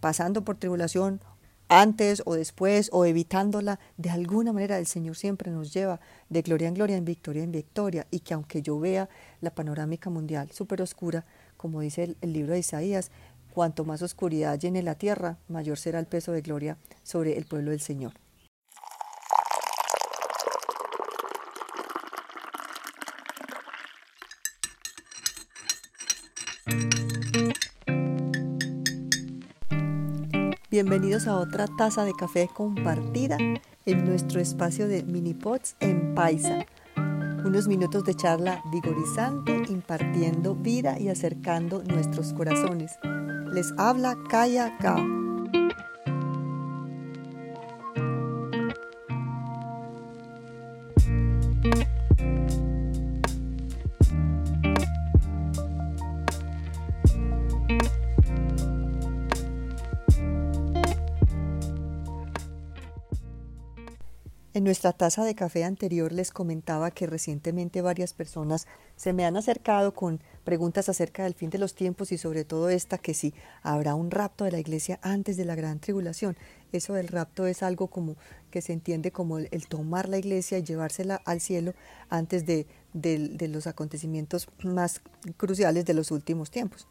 pasando por tribulación, antes o después o evitándola, de alguna manera el Señor siempre nos lleva de gloria en gloria, en victoria en victoria, y que aunque yo vea la panorámica mundial súper oscura, como dice el, el libro de Isaías, cuanto más oscuridad llene la tierra, mayor será el peso de gloria sobre el pueblo del Señor. Bienvenidos a otra taza de café compartida en nuestro espacio de mini pots en Paisa. Unos minutos de charla vigorizante, impartiendo vida y acercando nuestros corazones. Les habla Kaya Gao. En nuestra taza de café anterior les comentaba que recientemente varias personas se me han acercado con preguntas acerca del fin de los tiempos y sobre todo esta que si habrá un rapto de la iglesia antes de la gran tribulación. Eso del rapto es algo como que se entiende como el, tomar la iglesia y llevársela al cielo antes de, de los acontecimientos más cruciales de los últimos tiempos.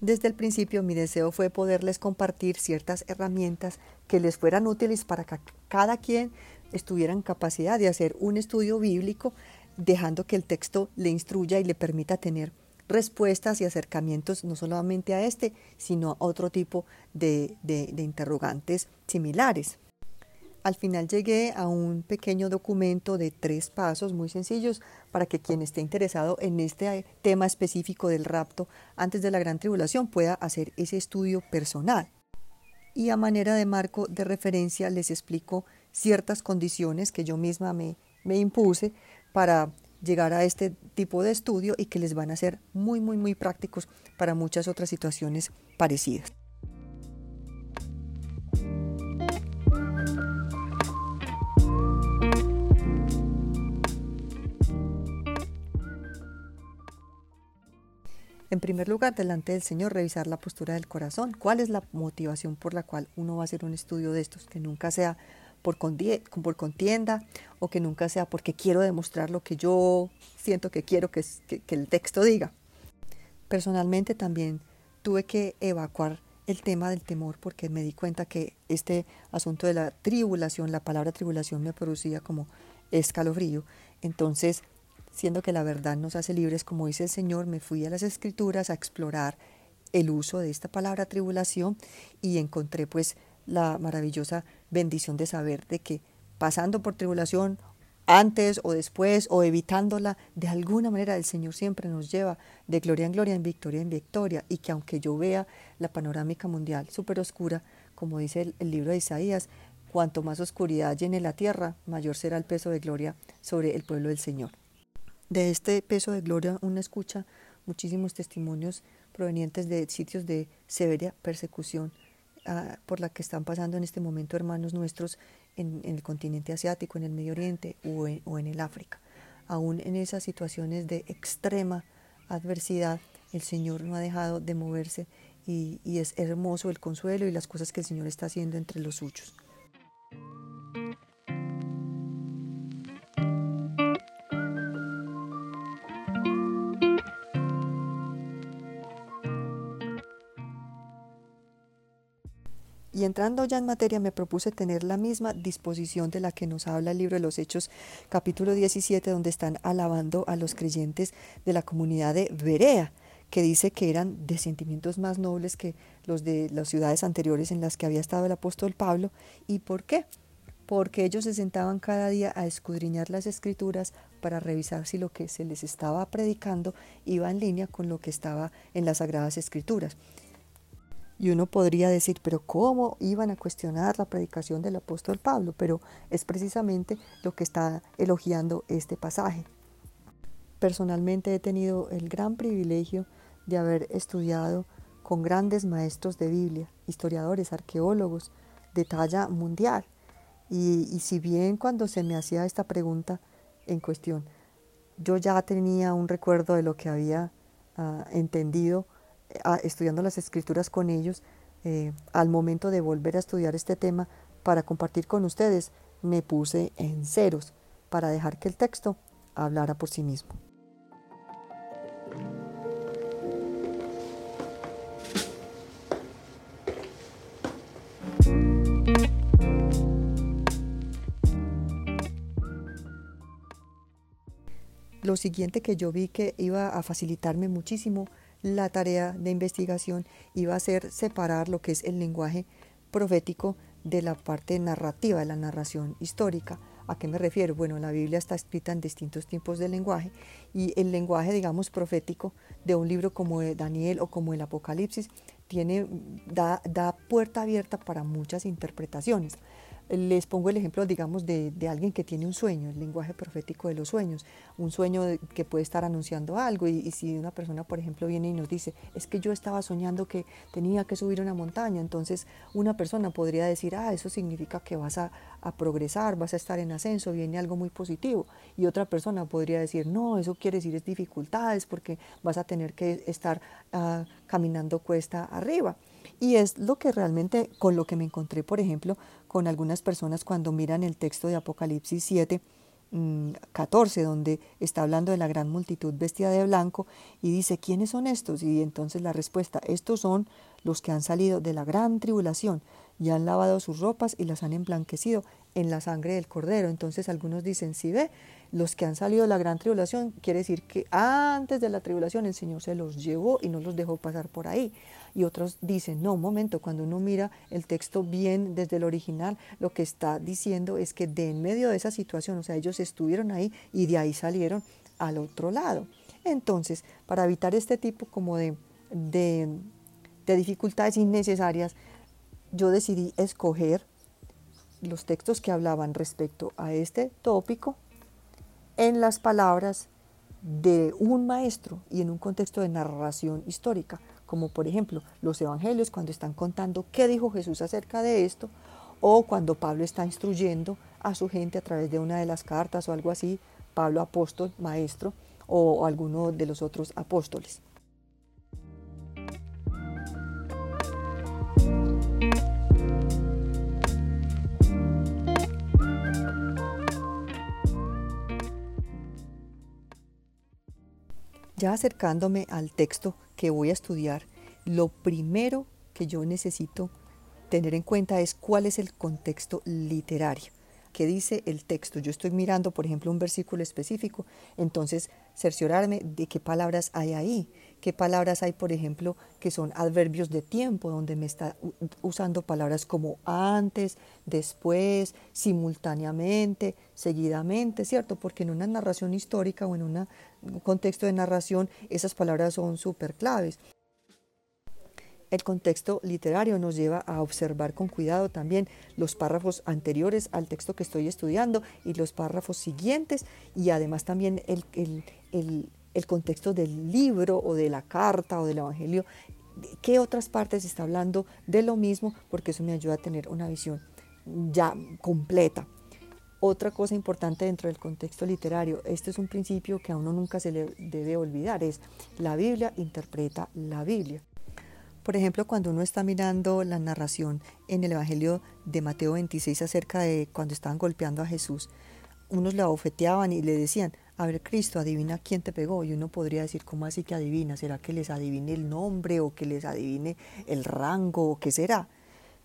Desde el principio mi deseo fue poderles compartir ciertas herramientas que les fueran útiles para que cada quien estuviera en capacidad de hacer un estudio bíblico, dejando que el texto le instruya y le permita tener respuestas y acercamientos no solamente a este, sino a otro tipo de, de, interrogantes similares. Al final llegué a un pequeño documento de tres pasos muy sencillos para que quien esté interesado en este tema específico del rapto antes de la gran tribulación pueda hacer ese estudio personal. Y a manera de marco de referencia les explico ciertas condiciones que yo misma me, me impuse para llegar a este tipo de estudio y que les van a ser muy, muy, muy prácticos para muchas otras situaciones parecidas. En primer lugar, delante del Señor, revisar la postura del corazón. ¿Cuál es la motivación por la cual uno va a hacer un estudio de estos? Que nunca sea por, por contienda o que nunca sea porque quiero demostrar lo que yo siento que quiero que, que el texto diga. Personalmente también tuve que evacuar el tema del temor porque me di cuenta que este asunto de la tribulación, la palabra tribulación me producía como escalofrío. Entonces, siendo que la verdad nos hace libres, como dice el Señor, me fui a las escrituras a explorar el uso de esta palabra tribulación y encontré pues la maravillosa bendición de saber de que pasando por tribulación, antes o después o evitándola, de alguna manera el Señor siempre nos lleva de gloria en gloria, en victoria en victoria, y que aunque yo vea la panorámica mundial súper oscura, como dice el, libro de Isaías, cuanto más oscuridad llene la tierra, mayor será el peso de gloria sobre el pueblo del Señor. De este peso de gloria uno escucha muchísimos testimonios provenientes de sitios de severa persecución, por la que están pasando en este momento hermanos nuestros en, el continente asiático, en el Medio Oriente o en, el África. Aún en esas situaciones de extrema adversidad, el Señor no ha dejado de moverse y, y es hermoso el consuelo y las cosas que el Señor está haciendo entre los suyos. Y entrando ya en materia, me propuse tener la misma disposición de la que nos habla el libro de los Hechos, capítulo 17, donde están alabando a los creyentes de la comunidad de Berea, que dice que eran de sentimientos más nobles que los de las ciudades anteriores en las que había estado el apóstol Pablo. ¿Y por qué? Porque ellos se sentaban cada día a escudriñar las escrituras para revisar si lo que se les estaba predicando iba en línea con lo que estaba en las sagradas escrituras. Y uno podría decir, pero ¿cómo iban a cuestionar la predicación del apóstol Pablo? Pero es precisamente lo que está elogiando este pasaje. Personalmente he tenido el gran privilegio de haber estudiado con grandes maestros de Biblia, historiadores, arqueólogos de talla mundial. Y, si bien cuando se me hacía esta pregunta en cuestión, yo ya tenía un recuerdo de lo que había ah, entendido estudiando las escrituras con ellos, eh, al momento de volver a estudiar este tema para compartir con ustedes, me puse en ceros para dejar que el texto hablara por sí mismo. Lo siguiente que yo vi que iba a facilitarme muchísimo la tarea de investigación iba a ser separar lo que es el lenguaje profético de la parte narrativa, de la narración histórica. ¿A qué me refiero? Bueno, la Biblia está escrita en distintos tiempos de lenguaje y el lenguaje, digamos, profético de un libro como Daniel o como el Apocalipsis tiene, da, da puerta abierta para muchas interpretaciones. Les pongo el ejemplo, digamos, de, alguien que tiene un sueño, el lenguaje profético de los sueños, un sueño que puede estar anunciando algo y, si una persona, por ejemplo, viene y nos dice, es que yo estaba soñando que tenía que subir una montaña, entonces una persona podría decir, ah, eso significa que vas a, progresar, vas a estar en ascenso, viene algo muy positivo. Y otra persona podría decir, no, eso quiere decir es dificultades porque vas a tener que estar ah, caminando cuesta arriba. Y es lo que realmente, con lo que me encontré, por ejemplo, con algunas personas cuando miran el texto de Apocalipsis 7, 14, mm, donde está hablando de la gran multitud vestida de blanco y dice, ¿quiénes son estos? Y entonces la respuesta, estos son los que han salido de la gran tribulación y han lavado sus ropas y las han emblanquecido en la sangre del cordero. Entonces algunos dicen, si ve, los que han salido de la gran tribulación, quiere decir que antes de la tribulación el Señor se los llevó y no los dejó pasar por ahí. Y otros dicen, no, un momento, cuando uno mira el texto bien desde el original, lo que está diciendo es que de en medio de esa situación, o sea, ellos estuvieron ahí y de ahí salieron al otro lado. Entonces, para evitar este tipo como de, de, de dificultades innecesarias, yo decidí escoger los textos que hablaban respecto a este tópico en las palabras de un maestro y en un contexto de narración histórica, como por ejemplo los evangelios cuando están contando qué dijo Jesús acerca de esto, o cuando Pablo está instruyendo a su gente a través de una de las cartas o algo así, Pablo apóstol, maestro, o alguno de los otros apóstoles. Ya acercándome al texto que voy a estudiar, lo primero que yo necesito tener en cuenta es cuál es el contexto literario. ¿Qué dice el texto? Yo estoy mirando, por ejemplo, un versículo específico, entonces cerciorarme de qué palabras hay ahí, qué palabras hay, por ejemplo, que son adverbios de tiempo, donde me está usando palabras como antes, después, simultáneamente, seguidamente, ¿cierto? Porque en una narración histórica o en un contexto de narración esas palabras son súper claves. El contexto literario nos lleva a observar con cuidado también los párrafos anteriores al texto que estoy estudiando y los párrafos siguientes y además también el, el el contexto del libro o de la carta o del evangelio, qué otras partes está hablando de lo mismo, porque eso me ayuda a tener una visión ya completa. Otra cosa importante dentro del contexto literario, este es un principio que a uno nunca se le debe olvidar, es la Biblia interpreta la Biblia. Por ejemplo, cuando uno está mirando la narración en el Evangelio de Mateo 26 acerca de cuando estaban golpeando a Jesús, unos le abofeteaban y le decían, a ver, Cristo, adivina quién te pegó. Y uno podría decir, ¿cómo así que adivina? ¿Será que les adivine el nombre o que les adivine el rango o qué será?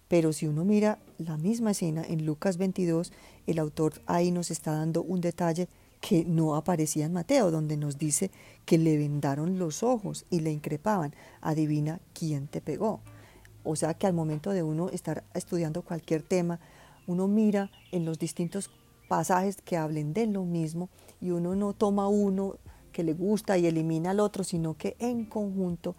Pero si uno mira la misma escena en Lucas 22, el autor ahí nos está dando un detalle que no aparecía en Mateo, donde nos dice que le vendaron los ojos y le increpaban, adivina quién te pegó. O sea que al momento de uno estar estudiando cualquier tema, uno mira en los distintos pasajes que hablen de lo mismo y uno no toma uno que le gusta y elimina al otro, sino que en conjunto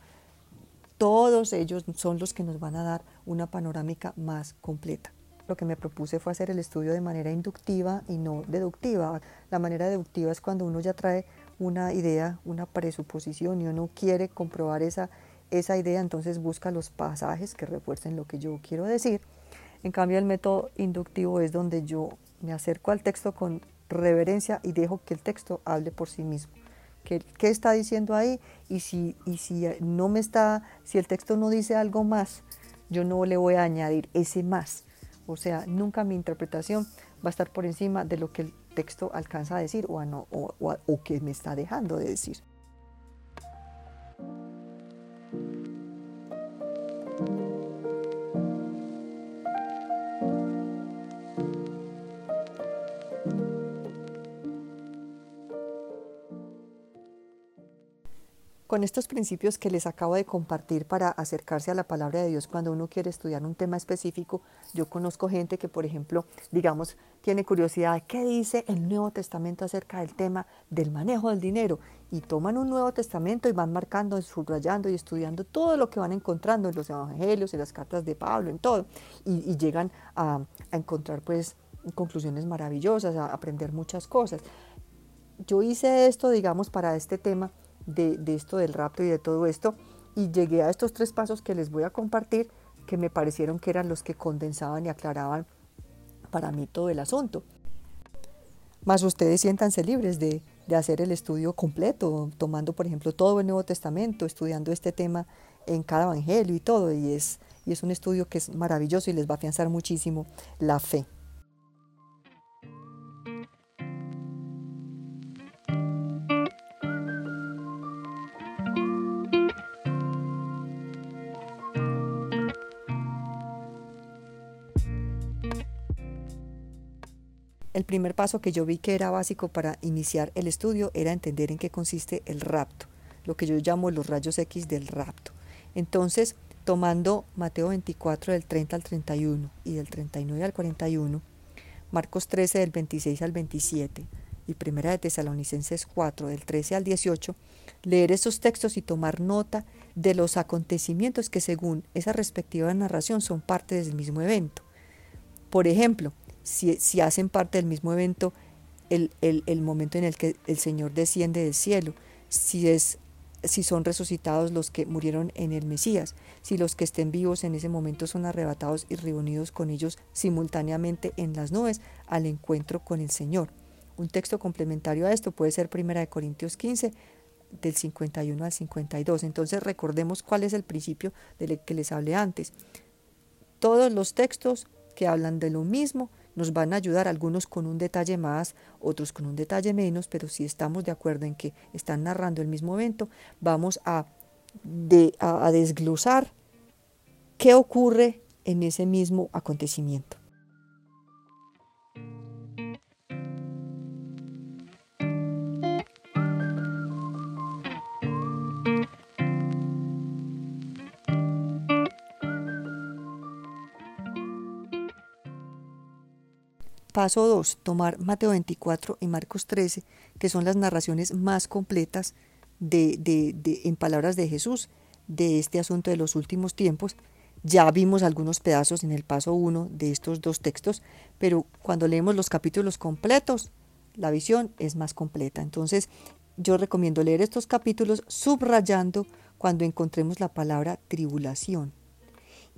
todos ellos son los que nos van a dar una panorámica más completa. Lo que me propuse fue hacer el estudio de manera inductiva y no deductiva. La manera deductiva es cuando uno ya trae una idea, una presuposición y uno quiere comprobar esa, esa idea, entonces busca los pasajes que refuercen lo que yo quiero decir. En cambio, el método inductivo es donde yo me acerco al texto con reverencia y dejo que el texto hable por sí mismo. ¿Qué, qué está diciendo ahí? Y si, y si no me está, si el texto no dice algo más yo no le voy a añadir ese más. O sea, nunca mi interpretación va a estar por encima de lo que el texto alcanza a decir o, no, o, o que me está dejando de decir. Con estos principios que les acabo de compartir para acercarse a la palabra de Dios cuando uno quiere estudiar un tema específico, yo conozco gente que, por ejemplo, digamos, tiene curiosidad de qué dice el Nuevo Testamento acerca del tema del manejo del dinero y toman un Nuevo Testamento y van marcando, subrayando y estudiando todo lo que van encontrando en los Evangelios, en las cartas de Pablo, en todo, y, llegan a, a encontrar pues conclusiones maravillosas, a aprender muchas cosas. Yo hice esto, digamos, para este tema de, esto del rapto y de todo esto y llegué a estos tres pasos que les voy a compartir que me parecieron que eran los que condensaban y aclaraban para mí todo el asunto. Más ustedes siéntanse libres de, de, hacer el estudio completo, tomando por ejemplo todo el Nuevo Testamento, estudiando este tema en cada evangelio y todo, y es, y es un estudio que es maravilloso y les va a afianzar muchísimo la fe. El primer paso que yo vi que era básico para iniciar el estudio era entender en qué consiste el rapto, lo que yo llamo los rayos X del rapto. Entonces, tomando Mateo 24 del 30 al 31 y del 39 al 41, Marcos 13 del 26 al 27 y Primera de Tesalonicenses 4 del 13 al 18, leer esos textos y tomar nota de los acontecimientos que según esa respectiva narración son parte del mismo evento. Por ejemplo, si, hacen parte del mismo evento, el, momento en el que el Señor desciende del cielo, si, es, si son resucitados los que murieron en el Mesías, si los que estén vivos en ese momento son arrebatados y reunidos con ellos simultáneamente en las nubes al encuentro con el Señor. Un texto complementario a esto puede ser 1 Corintios 15, del 51 al 52. Entonces recordemos cuál es el principio del que les hablé antes. Todos los textos que hablan de lo mismo nos van a ayudar algunos con un detalle más, otros con un detalle menos, pero si estamos de acuerdo en que están narrando el mismo evento, vamos a, a desglosar qué ocurre en ese mismo acontecimiento. Paso 2. Tomar Mateo 24 y Marcos 13, que son las narraciones más completas de, en palabras de Jesús de este asunto de los últimos tiempos. Ya vimos algunos pedazos en el paso 1 de estos dos textos, pero cuando leemos los capítulos completos, la visión es más completa. Entonces, yo recomiendo leer estos capítulos subrayando cuando encontremos la palabra tribulación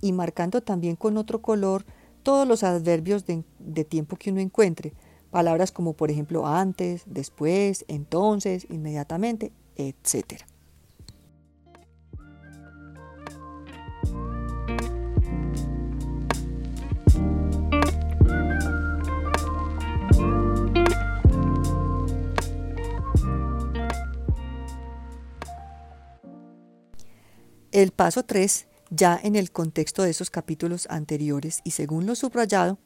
y marcando también con otro color todos los adverbios de, tiempo que uno encuentre, palabras como por ejemplo antes, después, entonces, inmediatamente, etc. El paso 3 ya en el contexto de esos capítulos anteriores y según lo subrayado,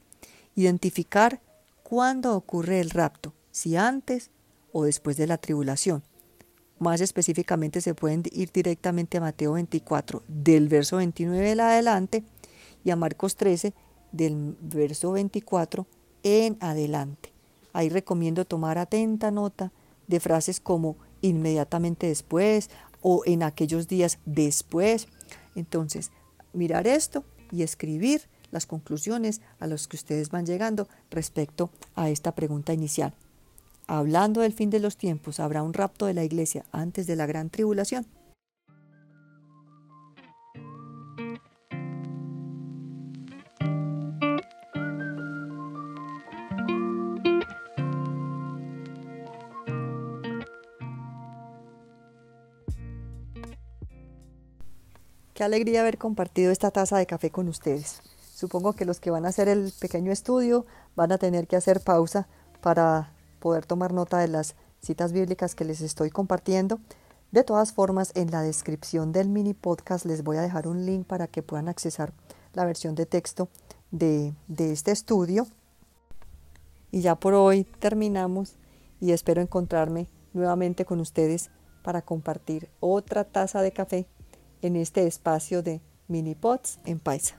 identificar cuándo ocurre el rapto, si antes o después de la tribulación. Más específicamente se pueden ir directamente a Mateo 24 del verso 29 en adelante y a Marcos 13 del verso 24 en adelante. Ahí recomiendo tomar atenta nota de frases como inmediatamente después o en aquellos días después entonces, mirar esto y escribir las conclusiones a las que ustedes van llegando respecto a esta pregunta inicial. Hablando del fin de los tiempos, ¿habrá un rapto de la iglesia antes de la gran tribulación? Qué alegría haber compartido esta taza de café con ustedes. Supongo que los que van a hacer el pequeño estudio van a tener que hacer pausa para poder tomar nota de las citas bíblicas que les estoy compartiendo. De todas formas, en la descripción del mini podcast les voy a dejar un link para que puedan accesar la versión de texto de, de este estudio. Y ya por hoy terminamos y espero encontrarme nuevamente con ustedes para compartir otra taza de café en este espacio de mini pots en paisa.